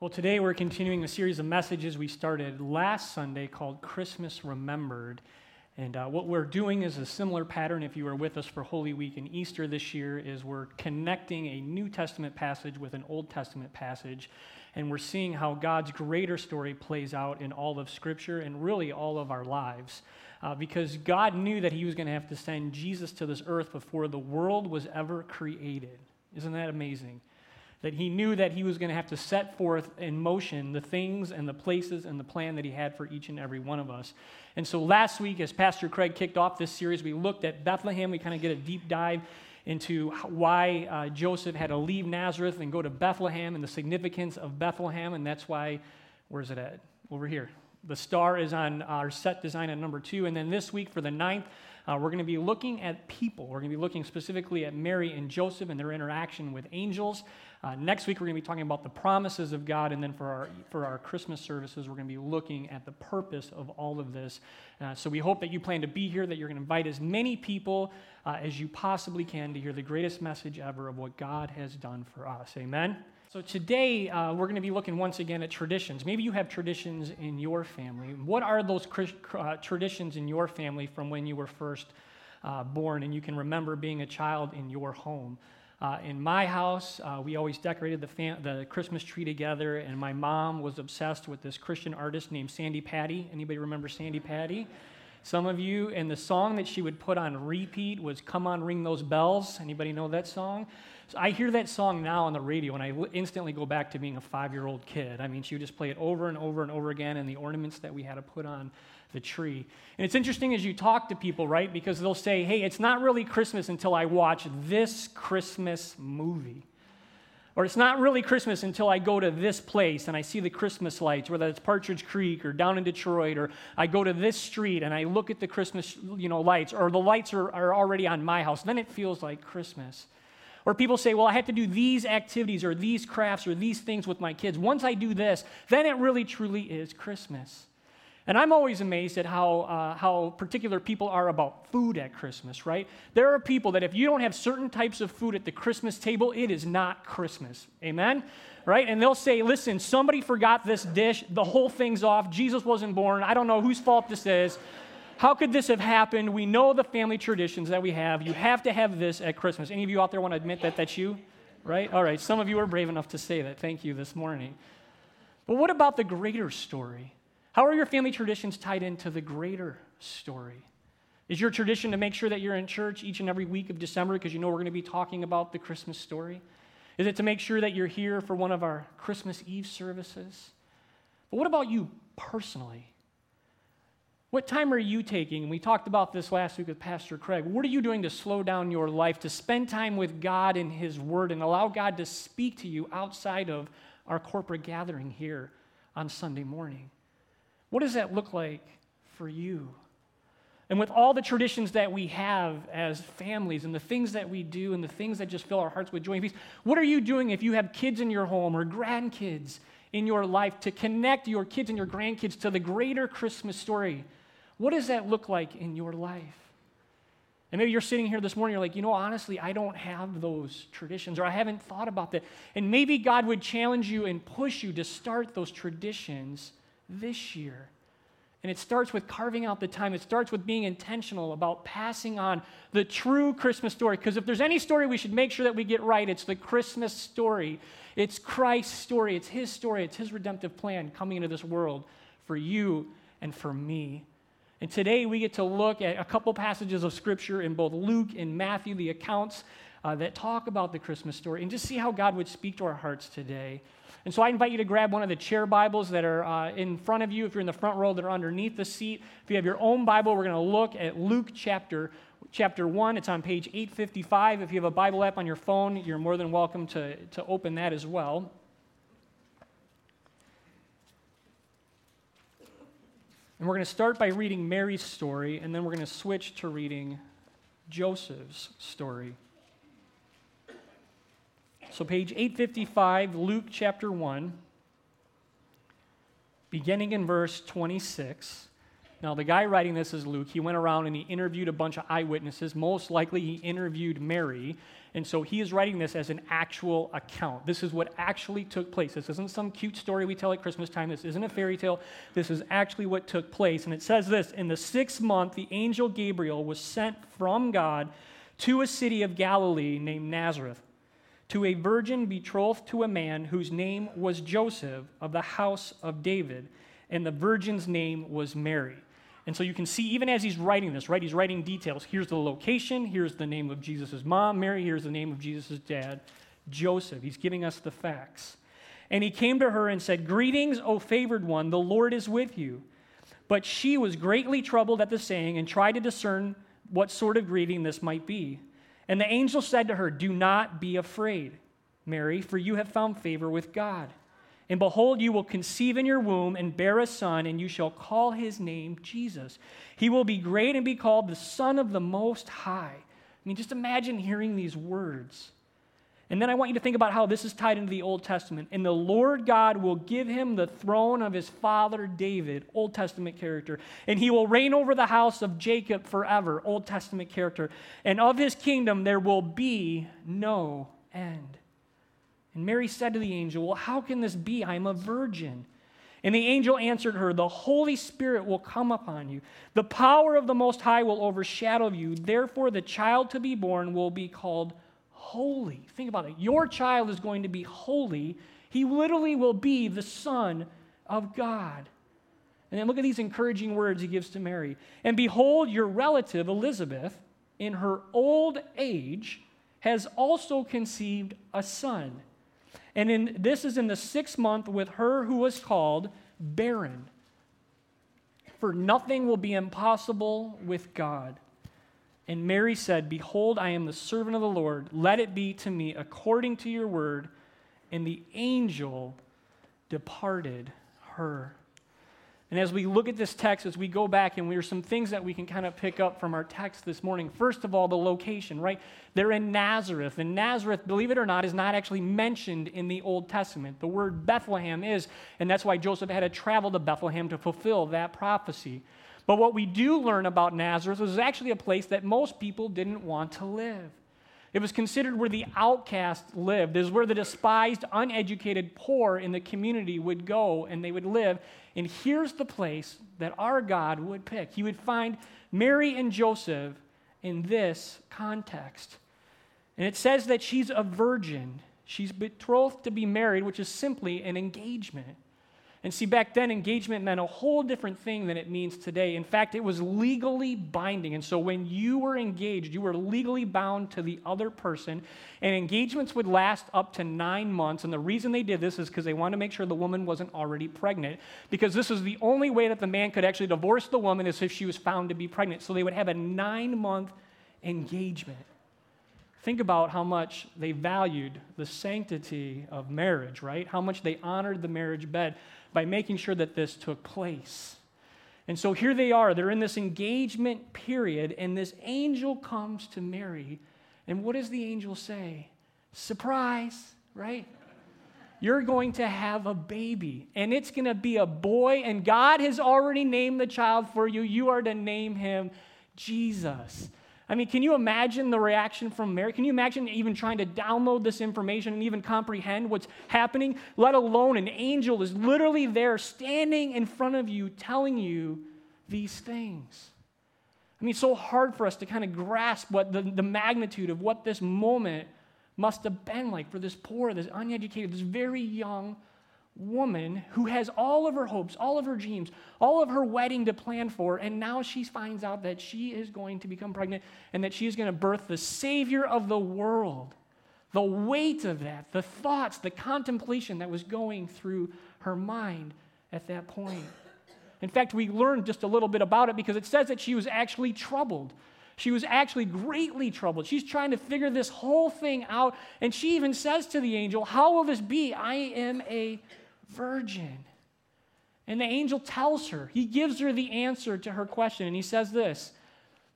Well, today we're continuing a series of messages we started last Sunday called Christmas Remembered. And uh, what we're doing is a similar pattern. If you were with us for Holy Week and Easter this year, is we're connecting a New Testament passage with an Old Testament passage, and we're seeing how God's greater story plays out in all of Scripture and really all of our lives. Uh, because God knew that He was going to have to send Jesus to this earth before the world was ever created. Isn't that amazing? That he knew that he was going to have to set forth in motion the things and the places and the plan that he had for each and every one of us. And so last week, as Pastor Craig kicked off this series, we looked at Bethlehem. We kind of get a deep dive into why uh, Joseph had to leave Nazareth and go to Bethlehem and the significance of Bethlehem. And that's why, where's it at? Over here. The star is on our set design at number two. And then this week for the ninth, uh, we're going to be looking at people. We're going to be looking specifically at Mary and Joseph and their interaction with angels. Uh, next week, we're going to be talking about the promises of God. And then for our, for our Christmas services, we're going to be looking at the purpose of all of this. Uh, so we hope that you plan to be here, that you're going to invite as many people uh, as you possibly can to hear the greatest message ever of what God has done for us. Amen. So, today uh, we're going to be looking once again at traditions. Maybe you have traditions in your family. What are those uh, traditions in your family from when you were first uh, born and you can remember being a child in your home? Uh, in my house, uh, we always decorated the, fam- the Christmas tree together, and my mom was obsessed with this Christian artist named Sandi Patty. Anybody remember Sandi Patty? Some of you, and the song that she would put on repeat was "Come on, Ring Those Bells." Anybody know that song? So I hear that song now on the radio, and I instantly go back to being a five year old kid. I mean, she would just play it over and over and over again, and the ornaments that we had to put on the tree. And it's interesting as you talk to people, right? Because they'll say, hey, it's not really Christmas until I watch this Christmas movie. Or it's not really Christmas until I go to this place and I see the Christmas lights, whether it's Partridge Creek or down in Detroit, or I go to this street and I look at the Christmas you know, lights, or the lights are, are already on my house. Then it feels like Christmas. Or people say, well, I have to do these activities or these crafts or these things with my kids. Once I do this, then it really truly is Christmas. And I'm always amazed at how, uh, how particular people are about food at Christmas, right? There are people that if you don't have certain types of food at the Christmas table, it is not Christmas. Amen? Right? And they'll say, listen, somebody forgot this dish, the whole thing's off, Jesus wasn't born, I don't know whose fault this is. How could this have happened? We know the family traditions that we have. You have to have this at Christmas. Any of you out there want to admit that that's you? Right? All right. Some of you are brave enough to say that. Thank you this morning. But what about the greater story? How are your family traditions tied into the greater story? Is your tradition to make sure that you're in church each and every week of December because you know we're going to be talking about the Christmas story? Is it to make sure that you're here for one of our Christmas Eve services? But what about you personally? What time are you taking? We talked about this last week with Pastor Craig. What are you doing to slow down your life, to spend time with God and His Word, and allow God to speak to you outside of our corporate gathering here on Sunday morning? What does that look like for you? And with all the traditions that we have as families and the things that we do and the things that just fill our hearts with joy and peace, what are you doing if you have kids in your home or grandkids in your life to connect your kids and your grandkids to the greater Christmas story? What does that look like in your life? And maybe you're sitting here this morning, you're like, you know, honestly, I don't have those traditions, or I haven't thought about that. And maybe God would challenge you and push you to start those traditions this year. And it starts with carving out the time. It starts with being intentional about passing on the true Christmas story. Because if there's any story we should make sure that we get right, it's the Christmas story. It's Christ's story. It's His story. It's His redemptive plan coming into this world for you and for me. And today we get to look at a couple passages of Scripture in both Luke and Matthew, the accounts uh, that talk about the Christmas story, and just see how God would speak to our hearts today. And so I invite you to grab one of the chair Bibles that are uh, in front of you. If you're in the front row, that are underneath the seat. If you have your own Bible, we're going to look at Luke chapter chapter 1. It's on page 855. If you have a Bible app on your phone, you're more than welcome to, to open that as well. And we're going to start by reading Mary's story, and then we're going to switch to reading Joseph's story. So, page 855, Luke chapter 1, beginning in verse 26. Now, the guy writing this is Luke. He went around and he interviewed a bunch of eyewitnesses. Most likely, he interviewed Mary. And so he is writing this as an actual account. This is what actually took place. This isn't some cute story we tell at Christmas time. This isn't a fairy tale. This is actually what took place. And it says this In the sixth month, the angel Gabriel was sent from God to a city of Galilee named Nazareth to a virgin betrothed to a man whose name was Joseph of the house of David, and the virgin's name was Mary. And so you can see, even as he's writing this, right, he's writing details. Here's the location, here's the name of Jesus' mom, Mary, here's the name of Jesus' dad, Joseph. He's giving us the facts. And he came to her and said, Greetings, O favored one, the Lord is with you. But she was greatly troubled at the saying and tried to discern what sort of greeting this might be. And the angel said to her, Do not be afraid, Mary, for you have found favor with God. And behold, you will conceive in your womb and bear a son, and you shall call his name Jesus. He will be great and be called the Son of the Most High. I mean, just imagine hearing these words. And then I want you to think about how this is tied into the Old Testament. And the Lord God will give him the throne of his father David, Old Testament character. And he will reign over the house of Jacob forever, Old Testament character. And of his kingdom there will be no end. And Mary said to the angel, Well, how can this be? I am a virgin. And the angel answered her, The Holy Spirit will come upon you. The power of the Most High will overshadow you. Therefore, the child to be born will be called holy. Think about it. Your child is going to be holy. He literally will be the Son of God. And then look at these encouraging words he gives to Mary. And behold, your relative Elizabeth, in her old age, has also conceived a son. And in, this is in the sixth month with her who was called barren. For nothing will be impossible with God. And Mary said, Behold, I am the servant of the Lord. Let it be to me according to your word. And the angel departed her. And as we look at this text, as we go back, and there's some things that we can kind of pick up from our text this morning. First of all, the location, right? They're in Nazareth. And Nazareth, believe it or not, is not actually mentioned in the Old Testament. The word Bethlehem is, and that's why Joseph had to travel to Bethlehem to fulfill that prophecy. But what we do learn about Nazareth was actually a place that most people didn't want to live. It was considered where the outcast lived. is where the despised, uneducated poor in the community would go and they would live. And here's the place that our God would pick. He would find Mary and Joseph in this context. And it says that she's a virgin. She's betrothed to be married, which is simply an engagement. And see, back then, engagement meant a whole different thing than it means today. In fact, it was legally binding. And so when you were engaged, you were legally bound to the other person. And engagements would last up to nine months. And the reason they did this is because they wanted to make sure the woman wasn't already pregnant. Because this is the only way that the man could actually divorce the woman is if she was found to be pregnant. So they would have a nine month engagement. Think about how much they valued the sanctity of marriage, right? How much they honored the marriage bed by making sure that this took place. And so here they are. They're in this engagement period, and this angel comes to Mary. And what does the angel say? Surprise, right? You're going to have a baby, and it's going to be a boy, and God has already named the child for you. You are to name him Jesus. I mean, can you imagine the reaction from Mary? Can you imagine even trying to download this information and even comprehend what's happening? Let alone an angel is literally there standing in front of you telling you these things. I mean, it's so hard for us to kind of grasp what the, the magnitude of what this moment must have been like for this poor, this uneducated, this very young woman who has all of her hopes, all of her dreams, all of her wedding to plan for, and now she finds out that she is going to become pregnant and that she is going to birth the Savior of the world. The weight of that, the thoughts, the contemplation that was going through her mind at that point. In fact, we learned just a little bit about it because it says that she was actually troubled. She was actually greatly troubled. She's trying to figure this whole thing out. And she even says to the angel, How will this be? I am a virgin. And the angel tells her, he gives her the answer to her question, and he says this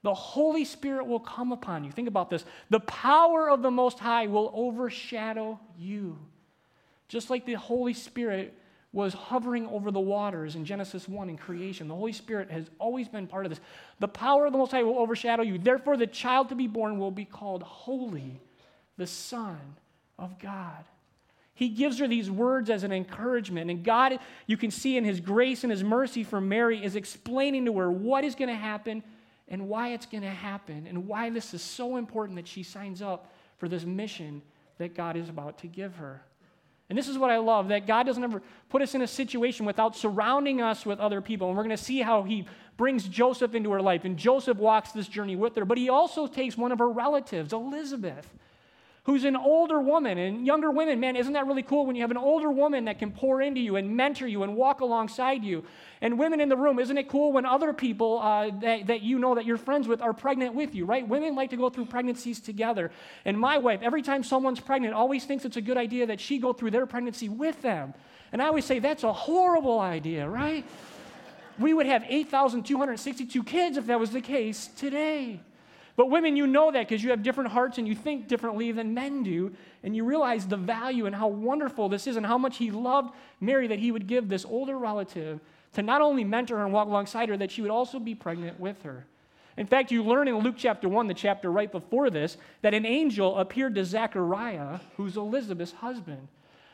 The Holy Spirit will come upon you. Think about this. The power of the Most High will overshadow you. Just like the Holy Spirit was hovering over the waters in Genesis 1 in creation. The Holy Spirit has always been part of this. The power of the Most High will overshadow you. Therefore, the child to be born will be called Holy, the Son of God. He gives her these words as an encouragement. And God, you can see in His grace and His mercy for Mary, is explaining to her what is going to happen and why it's going to happen and why this is so important that she signs up for this mission that God is about to give her. And this is what I love that God doesn't ever put us in a situation without surrounding us with other people. And we're going to see how he brings Joseph into her life. And Joseph walks this journey with her. But he also takes one of her relatives, Elizabeth who's an older woman. And younger women, man, isn't that really cool when you have an older woman that can pour into you and mentor you and walk alongside you? And women in the room, isn't it cool when other people uh, that, that you know that you're friends with are pregnant with you, right? Women like to go through pregnancies together. And my wife, every time someone's pregnant, always thinks it's a good idea that she go through their pregnancy with them. And I always say, that's a horrible idea, right? we would have 8,262 kids if that was the case today. But women, you know that because you have different hearts and you think differently than men do. And you realize the value and how wonderful this is and how much he loved Mary that he would give this older relative to not only mentor her and walk alongside her, that she would also be pregnant with her. In fact, you learn in Luke chapter 1, the chapter right before this, that an angel appeared to Zechariah, who's Elizabeth's husband.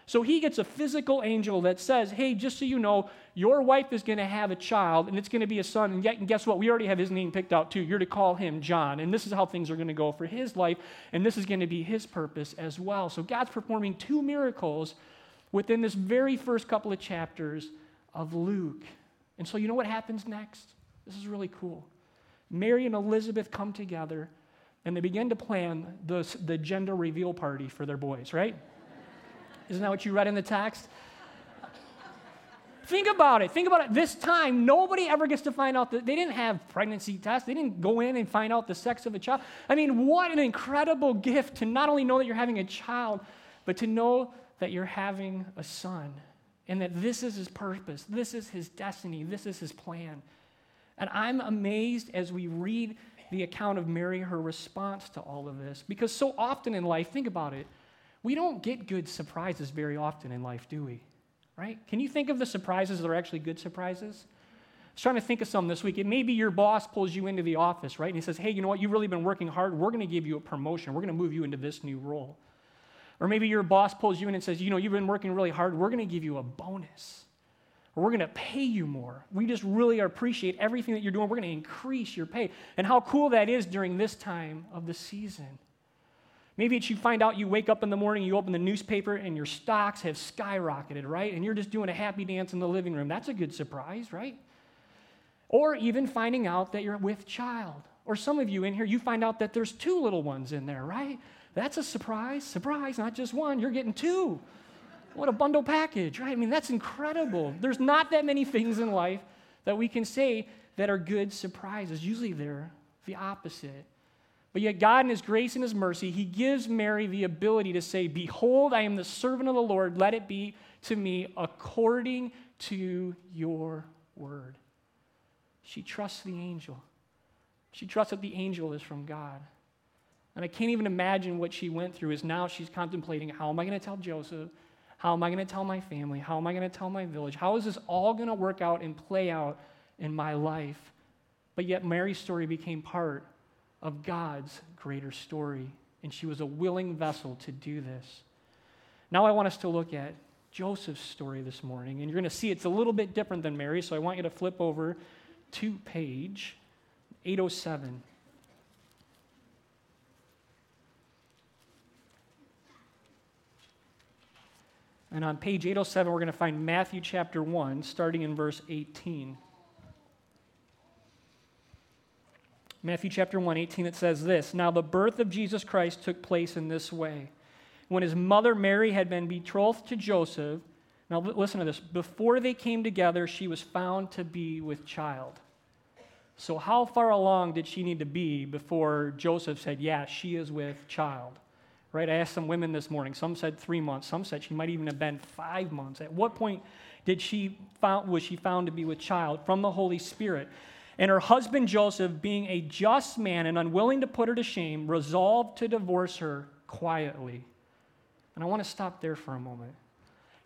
So he gets a physical angel that says, Hey, just so you know, your wife is going to have a child, and it's going to be a son. And, yet, and guess what? We already have his name picked out too. You're to call him John. And this is how things are going to go for his life, and this is going to be his purpose as well. So God's performing two miracles within this very first couple of chapters of Luke. And so, you know what happens next? This is really cool. Mary and Elizabeth come together and they begin to plan the, the gender reveal party for their boys, right? Isn't that what you read in the text? Think about it. Think about it. This time, nobody ever gets to find out that they didn't have pregnancy tests. They didn't go in and find out the sex of a child. I mean, what an incredible gift to not only know that you're having a child, but to know that you're having a son and that this is his purpose, this is his destiny, this is his plan. And I'm amazed as we read the account of Mary, her response to all of this, because so often in life, think about it, we don't get good surprises very often in life, do we? Right? Can you think of the surprises that are actually good surprises? I was trying to think of some this week. It may be your boss pulls you into the office, right? And he says, Hey, you know what? You've really been working hard. We're going to give you a promotion. We're going to move you into this new role. Or maybe your boss pulls you in and says, You know, you've been working really hard. We're going to give you a bonus. Or we're going to pay you more. We just really appreciate everything that you're doing. We're going to increase your pay. And how cool that is during this time of the season. Maybe it's you find out you wake up in the morning, you open the newspaper, and your stocks have skyrocketed, right? And you're just doing a happy dance in the living room. That's a good surprise, right? Or even finding out that you're with child. Or some of you in here, you find out that there's two little ones in there, right? That's a surprise. Surprise, not just one, you're getting two. What a bundle package, right? I mean, that's incredible. There's not that many things in life that we can say that are good surprises. Usually they're the opposite. But yet, God, in His grace and His mercy, He gives Mary the ability to say, Behold, I am the servant of the Lord. Let it be to me according to your word. She trusts the angel. She trusts that the angel is from God. And I can't even imagine what she went through, is now she's contemplating how am I going to tell Joseph? How am I going to tell my family? How am I going to tell my village? How is this all going to work out and play out in my life? But yet, Mary's story became part of God's greater story, and she was a willing vessel to do this. Now, I want us to look at Joseph's story this morning, and you're going to see it's a little bit different than Mary, so I want you to flip over to page 807. And on page 807, we're going to find Matthew chapter 1, starting in verse 18. Matthew chapter 1, 18, it says this Now the birth of Jesus Christ took place in this way. When his mother Mary had been betrothed to Joseph, now listen to this, before they came together, she was found to be with child. So, how far along did she need to be before Joseph said, Yeah, she is with child? Right? I asked some women this morning. Some said three months. Some said she might even have been five months. At what point did she found, was she found to be with child from the Holy Spirit? And her husband Joseph, being a just man and unwilling to put her to shame, resolved to divorce her quietly. And I want to stop there for a moment.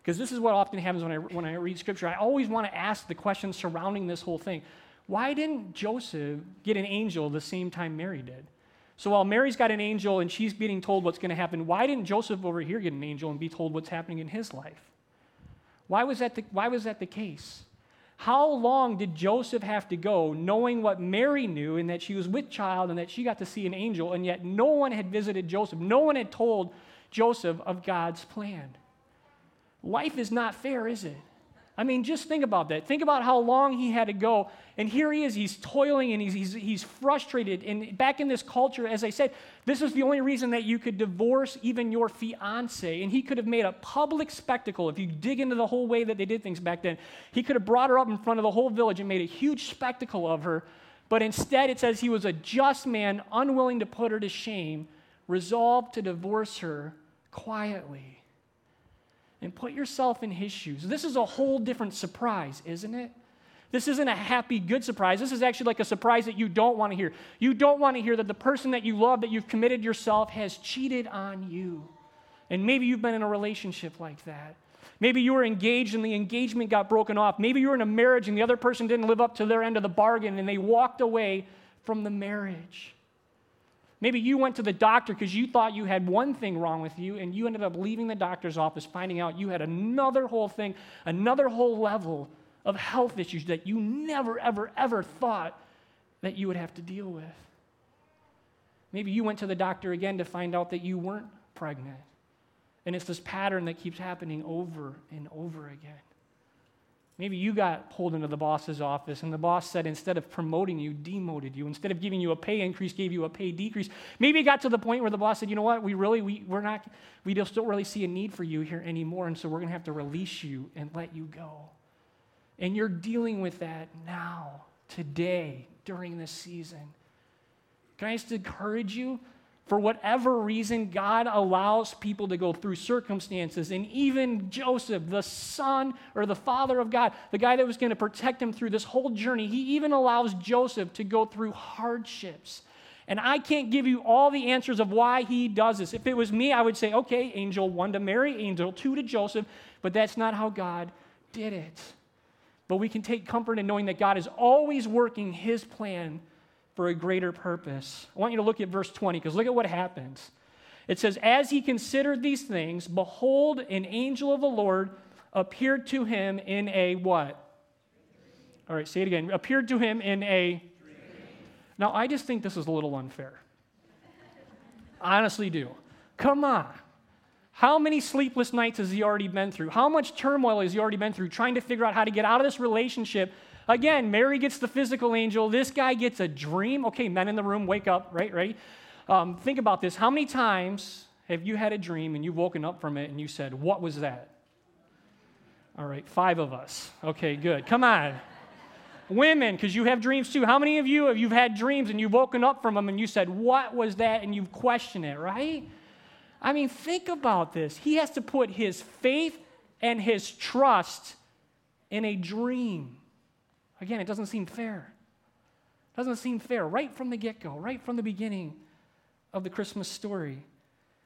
Because this is what often happens when I, when I read scripture. I always want to ask the questions surrounding this whole thing. Why didn't Joseph get an angel the same time Mary did? So while Mary's got an angel and she's being told what's going to happen, why didn't Joseph over here get an angel and be told what's happening in his life? Why was that the, why was that the case? How long did Joseph have to go knowing what Mary knew and that she was with child and that she got to see an angel, and yet no one had visited Joseph? No one had told Joseph of God's plan. Life is not fair, is it? I mean, just think about that. Think about how long he had to go. And here he is, he's toiling and he's, he's, he's frustrated. And back in this culture, as I said, this was the only reason that you could divorce even your fiance. And he could have made a public spectacle. If you dig into the whole way that they did things back then, he could have brought her up in front of the whole village and made a huge spectacle of her. But instead, it says he was a just man, unwilling to put her to shame, resolved to divorce her quietly and put yourself in his shoes. This is a whole different surprise, isn't it? This isn't a happy, good surprise. This is actually like a surprise that you don't want to hear. You don't want to hear that the person that you love, that you've committed yourself, has cheated on you. And maybe you've been in a relationship like that. Maybe you were engaged and the engagement got broken off. Maybe you were in a marriage and the other person didn't live up to their end of the bargain and they walked away from the marriage. Maybe you went to the doctor because you thought you had one thing wrong with you, and you ended up leaving the doctor's office finding out you had another whole thing, another whole level of health issues that you never, ever, ever thought that you would have to deal with. Maybe you went to the doctor again to find out that you weren't pregnant. And it's this pattern that keeps happening over and over again. Maybe you got pulled into the boss's office and the boss said instead of promoting you, demoted you. Instead of giving you a pay increase, gave you a pay decrease. Maybe it got to the point where the boss said, you know what, we really, we, we're not, we just don't really see a need for you here anymore, and so we're going to have to release you and let you go. And you're dealing with that now, today, during this season. Can I just encourage you? For whatever reason, God allows people to go through circumstances. And even Joseph, the son or the father of God, the guy that was going to protect him through this whole journey, he even allows Joseph to go through hardships. And I can't give you all the answers of why he does this. If it was me, I would say, okay, angel one to Mary, angel two to Joseph, but that's not how God did it. But we can take comfort in knowing that God is always working his plan for a greater purpose. I want you to look at verse 20 because look at what happens. It says, As he considered these things, behold, an angel of the Lord appeared to him in a what? All right, say it again. Appeared to him in a. Now, I just think this is a little unfair. I honestly do. Come on. How many sleepless nights has he already been through? How much turmoil has he already been through trying to figure out how to get out of this relationship Again, Mary gets the physical angel. This guy gets a dream. Okay, men in the room, wake up, right? Right? Um, think about this. How many times have you had a dream and you've woken up from it and you said, What was that? All right, five of us. Okay, good. Come on. Women, because you have dreams too. How many of you have you've had dreams and you've woken up from them and you said, What was that? And you've questioned it, right? I mean, think about this. He has to put his faith and his trust in a dream. Again, it doesn't seem fair. It doesn't seem fair right from the get go, right from the beginning of the Christmas story.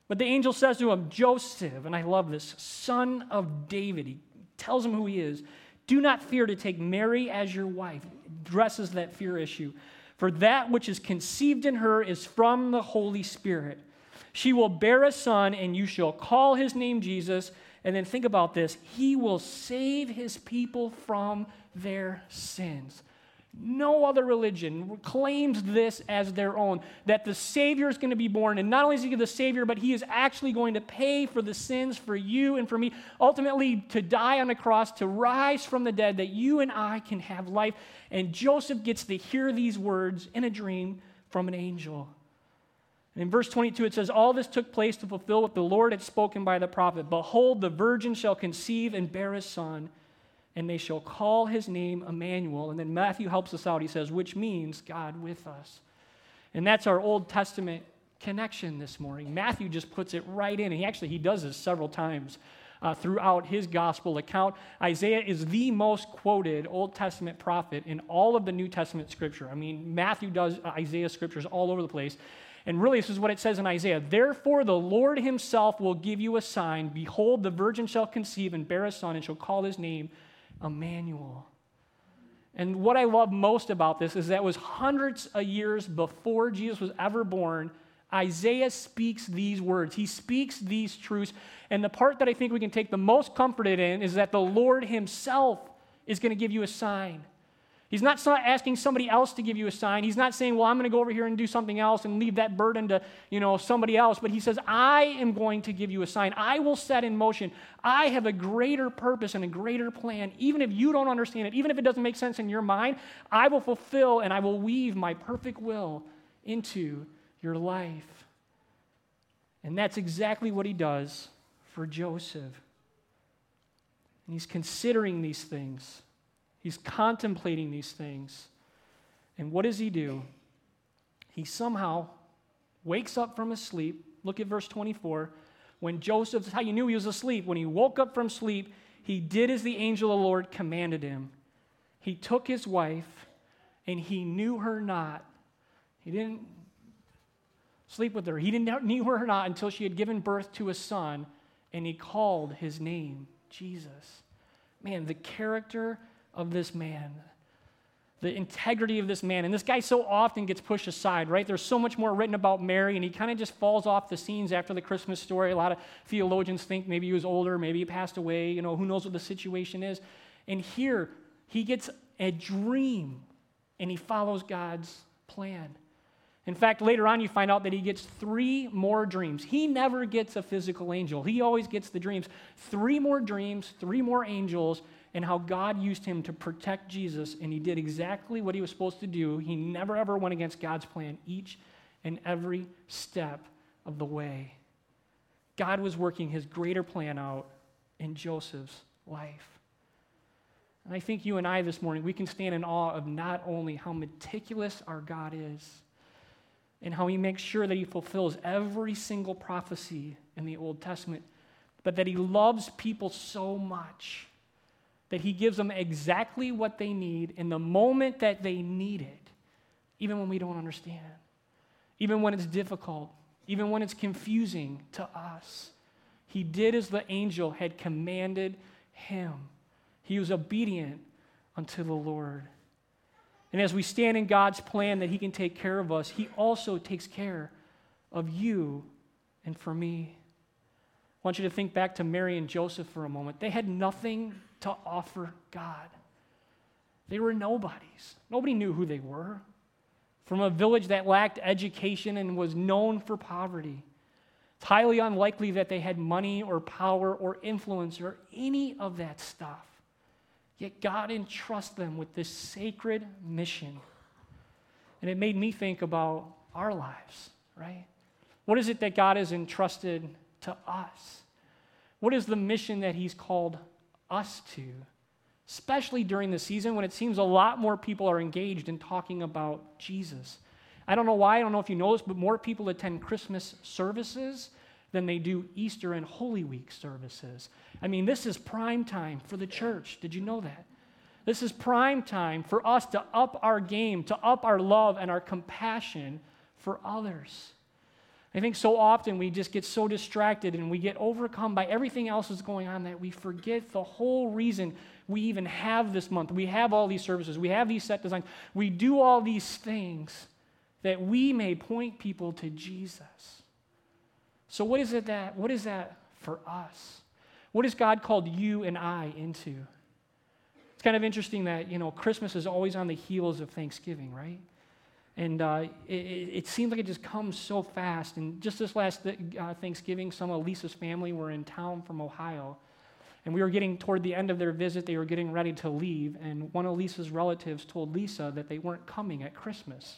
But the angel says to him, Joseph, and I love this, son of David. He tells him who he is. Do not fear to take Mary as your wife. Addresses that fear issue. For that which is conceived in her is from the Holy Spirit. She will bear a son, and you shall call his name Jesus. And then think about this He will save his people from their sins. No other religion claims this as their own that the Savior is going to be born. And not only is He the Savior, but He is actually going to pay for the sins for you and for me, ultimately to die on a cross, to rise from the dead, that you and I can have life. And Joseph gets to hear these words in a dream from an angel. In verse 22, it says, All this took place to fulfill what the Lord had spoken by the prophet Behold, the virgin shall conceive and bear a son and they shall call his name Emmanuel. And then Matthew helps us out. He says, which means God with us. And that's our Old Testament connection this morning. Matthew just puts it right in. And he actually he does this several times uh, throughout his gospel account. Isaiah is the most quoted Old Testament prophet in all of the New Testament scripture. I mean, Matthew does Isaiah scriptures all over the place. And really, this is what it says in Isaiah Therefore, the Lord himself will give you a sign. Behold, the virgin shall conceive and bear a son, and shall call his name Emmanuel. And what I love most about this is that was hundreds of years before Jesus was ever born. Isaiah speaks these words. He speaks these truths. And the part that I think we can take the most comfort in is that the Lord Himself is going to give you a sign. He's not asking somebody else to give you a sign. He's not saying, well, I'm going to go over here and do something else and leave that burden to, you know, somebody else. But he says, I am going to give you a sign. I will set in motion. I have a greater purpose and a greater plan. Even if you don't understand it, even if it doesn't make sense in your mind, I will fulfill and I will weave my perfect will into your life. And that's exactly what he does for Joseph. And he's considering these things. He's contemplating these things. And what does he do? He somehow wakes up from his sleep. Look at verse 24. When Joseph, how you knew he was asleep. When he woke up from sleep, he did as the angel of the Lord commanded him. He took his wife, and he knew her not. He didn't sleep with her. He didn't knew her not until she had given birth to a son, and he called his name Jesus. Man, the character of this man, the integrity of this man. And this guy so often gets pushed aside, right? There's so much more written about Mary, and he kind of just falls off the scenes after the Christmas story. A lot of theologians think maybe he was older, maybe he passed away, you know, who knows what the situation is. And here, he gets a dream, and he follows God's plan. In fact, later on, you find out that he gets three more dreams. He never gets a physical angel, he always gets the dreams. Three more dreams, three more angels, and how God used him to protect Jesus, and he did exactly what he was supposed to do. He never ever went against God's plan each and every step of the way. God was working his greater plan out in Joseph's life. And I think you and I this morning, we can stand in awe of not only how meticulous our God is and how he makes sure that he fulfills every single prophecy in the Old Testament, but that he loves people so much that He gives them exactly what they need in the moment that they need it, even when we don't understand, even when it's difficult, even when it's confusing to us. He did as the angel had commanded him. He was obedient unto the Lord. And as we stand in God's plan that He can take care of us, He also takes care of you and for me. I want you to think back to Mary and Joseph for a moment. They had nothing to offer God. They were nobodies. Nobody knew who they were. From a village that lacked education and was known for poverty. It's highly unlikely that they had money or power or influence or any of that stuff. Yet God entrusts them with this sacred mission. And it made me think about our lives, right? What is it that God has entrusted to us? What is the mission that He's called us to, especially during the season when it seems a lot more people are engaged in talking about Jesus. I don't know why, I don't know if you know this, but more people attend Christmas services than they do Easter and Holy Week services. I mean, this is prime time for the church. Did you know that? This is prime time for us to up our game, to up our love and our compassion for others. I think so often we just get so distracted and we get overcome by everything else that's going on that we forget the whole reason we even have this month. We have all these services, we have these set designs, we do all these things that we may point people to Jesus. So, what is it that, what is that for us? What has God called you and I into? It's kind of interesting that, you know, Christmas is always on the heels of Thanksgiving, right? And uh, it, it, seems like it just comes so fast. And just this last uh, Thanksgiving, some of Lisa's family were in town from Ohio. And we were getting toward the end of their visit, they were getting ready to leave. And one of Lisa's relatives told Lisa that they weren't coming at Christmas.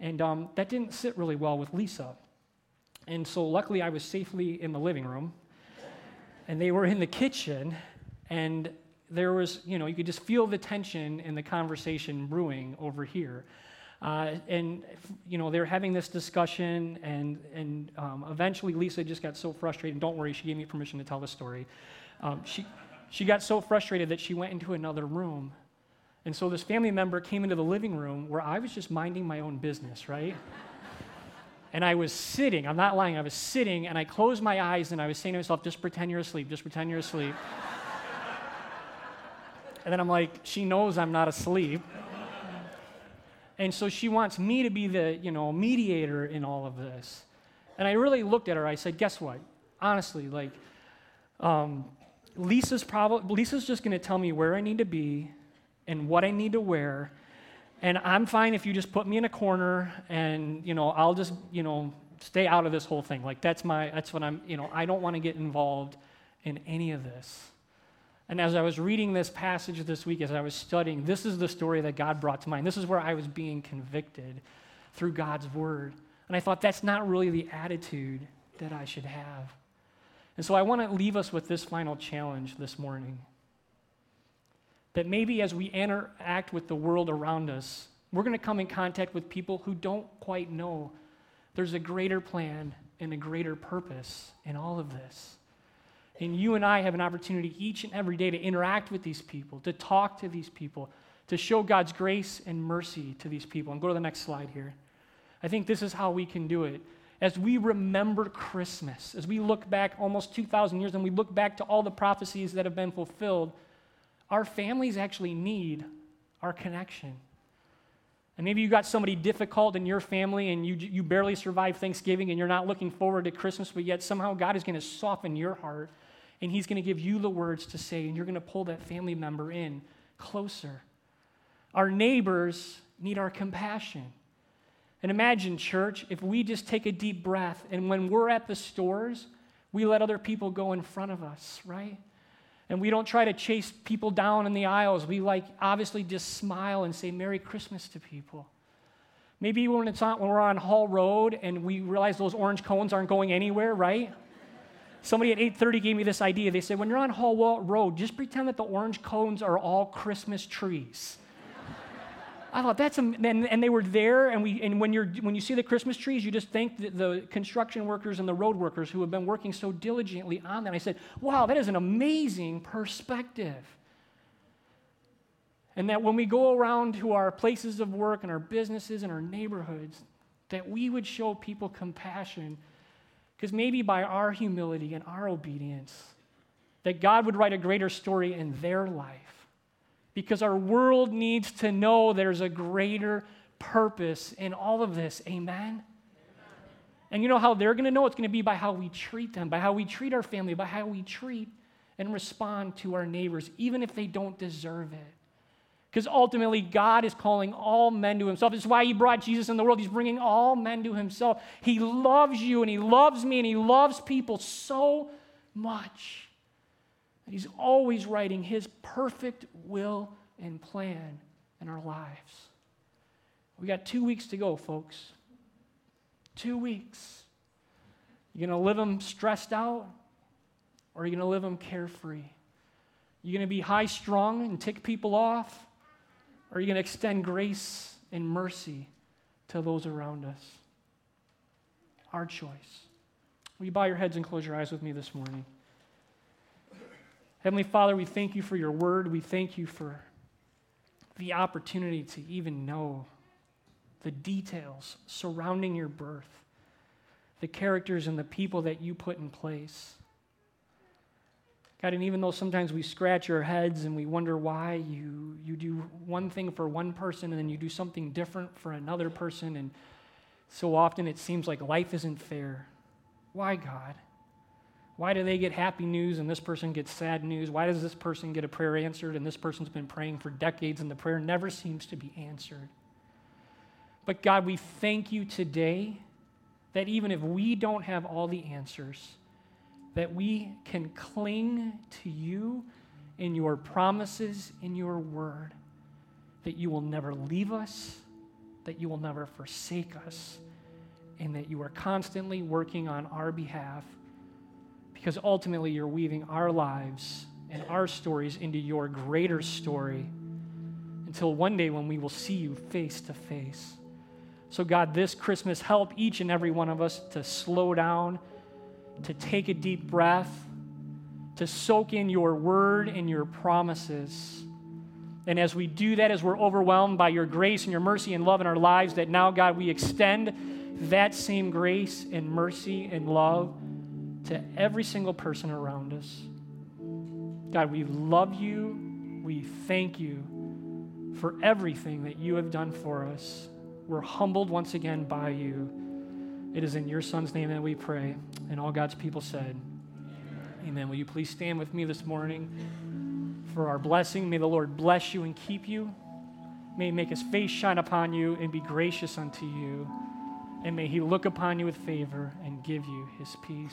And um, that didn't sit really well with Lisa. And so luckily, I was safely in the living room. And they were in the kitchen. And there was, you know, you could just feel the tension in the conversation brewing over here. Uh, and, you know, they're having this discussion, and, and um, eventually Lisa just got so frustrated. Don't worry, she gave me permission to tell the story. Um, she, she got so frustrated that she went into another room. And so this family member came into the living room where I was just minding my own business, right? And I was sitting, I'm not lying, I was sitting and I closed my eyes and I was saying to myself, just pretend you're asleep, just pretend you're asleep. and then I'm like, she knows I'm not asleep. And so she wants me to be the, you know, mediator in all of this. And I really looked at her. I said, guess what? Honestly, like, um, Lisa's probably Lisa's just going to tell me where I need to be and what I need to wear and I'm fine if you just put me in a corner and, you know, I'll just, you know, stay out of this whole thing. Like that's my that's what I'm, you know, I don't want to get involved in any of this. And as I was reading this passage this week, as I was studying, this is the story that God brought to mind. This is where I was being convicted through God's word. And I thought that's not really the attitude that I should have. And so I want to leave us with this final challenge this morning. That maybe as we interact with the world around us, we're going to come in contact with people who don't quite know there's a greater plan and a greater purpose in all of this. And you and I have an opportunity each and every day to interact with these people, to talk to these people, to show God's grace and mercy to these people. And go to the next slide here. I think this is how we can do it. As we remember Christmas, as we look back almost 2,000 years and we look back to all the prophecies that have been fulfilled, our families actually need our connection. And maybe you got somebody difficult in your family and you, you barely survive Thanksgiving and you're not looking forward to Christmas, but yet somehow God is going to soften your heart and He's going to give you the words to say, and you're going to pull that family member in closer. Our neighbors need our compassion. And imagine, church, if we just take a deep breath and when we're at the stores, we let other people go in front of us, right? And we don't try to chase people down in the aisles. We like obviously just smile and say Merry Christmas to people. Maybe when it's on, when we're on Hall Road and we realize those orange cones aren't going anywhere, right? Somebody at 8:30 gave me this idea. They said, when you're on Hall Road, just pretend that the orange cones are all Christmas trees. I thought that's and, and they were there, and we and when you're when you see the Christmas trees, you just thank the, the, construction workers and the road workers who have been working so diligently on them. I said, "Wow, that is an amazing perspective." And that when we go around to our places of work and our businesses and our neighborhoods, that we would show people compassion, because maybe by our humility and our obedience, that God would write a greater story in their life because our world needs to know there's a greater purpose in all of this. Amen? And you know how they're going to know? It's going to be by how we treat them, by how we treat our family, by how we treat and respond to our neighbors, even if they don't deserve it. Because ultimately, God is calling all men to Himself. This is why He brought Jesus in the world. He's bringing all men to Himself. He loves you, and He loves me, and He loves people so much that He's always writing His perfect will and plan in our lives. We got two weeks to go, folks. Two weeks. You're going to live them stressed out, or you're going to live them carefree? You're going to be high strung and tick people off, are you going to extend grace and mercy to those around us? Our choice. Will you bow your heads and close your eyes with me this morning? Heavenly Father, we thank you for your word. We thank you for the opportunity to even know the details surrounding your birth, the characters and the people that you put in place. God, and even though sometimes we scratch our heads and we wonder why you, you do one thing for one person and then you do something different for another person, and so often it seems like life isn't fair. Why, God? Why do they get happy news and this person gets sad news? Why does this person get a prayer answered and this person's been praying for decades and the prayer never seems to be answered? But God, we thank you today that even if we don't have all the answers, that we can cling to you in your promises, in your word, that you will never leave us, that you will never forsake us, and that you are constantly working on our behalf because ultimately you're weaving our lives and our stories into your greater story until one day when we will see you face to face. So, God, this Christmas, help each and every one of us to slow down, to take a deep breath, to soak in your word and your promises. And as we do that, as we're overwhelmed by your grace and your mercy and love in our lives, that now, God, we extend that same grace and mercy and love to every single person around us. God, we love you. We thank you for everything that you have done for us. We're humbled once again by you. It is in your Son's name that we pray. And all God's people said, Amen. Amen. Will you please stand with me this morning for our blessing? May the Lord bless you and keep you. May he make his face shine upon you and be gracious unto you. And may he look upon you with favor and give you his peace.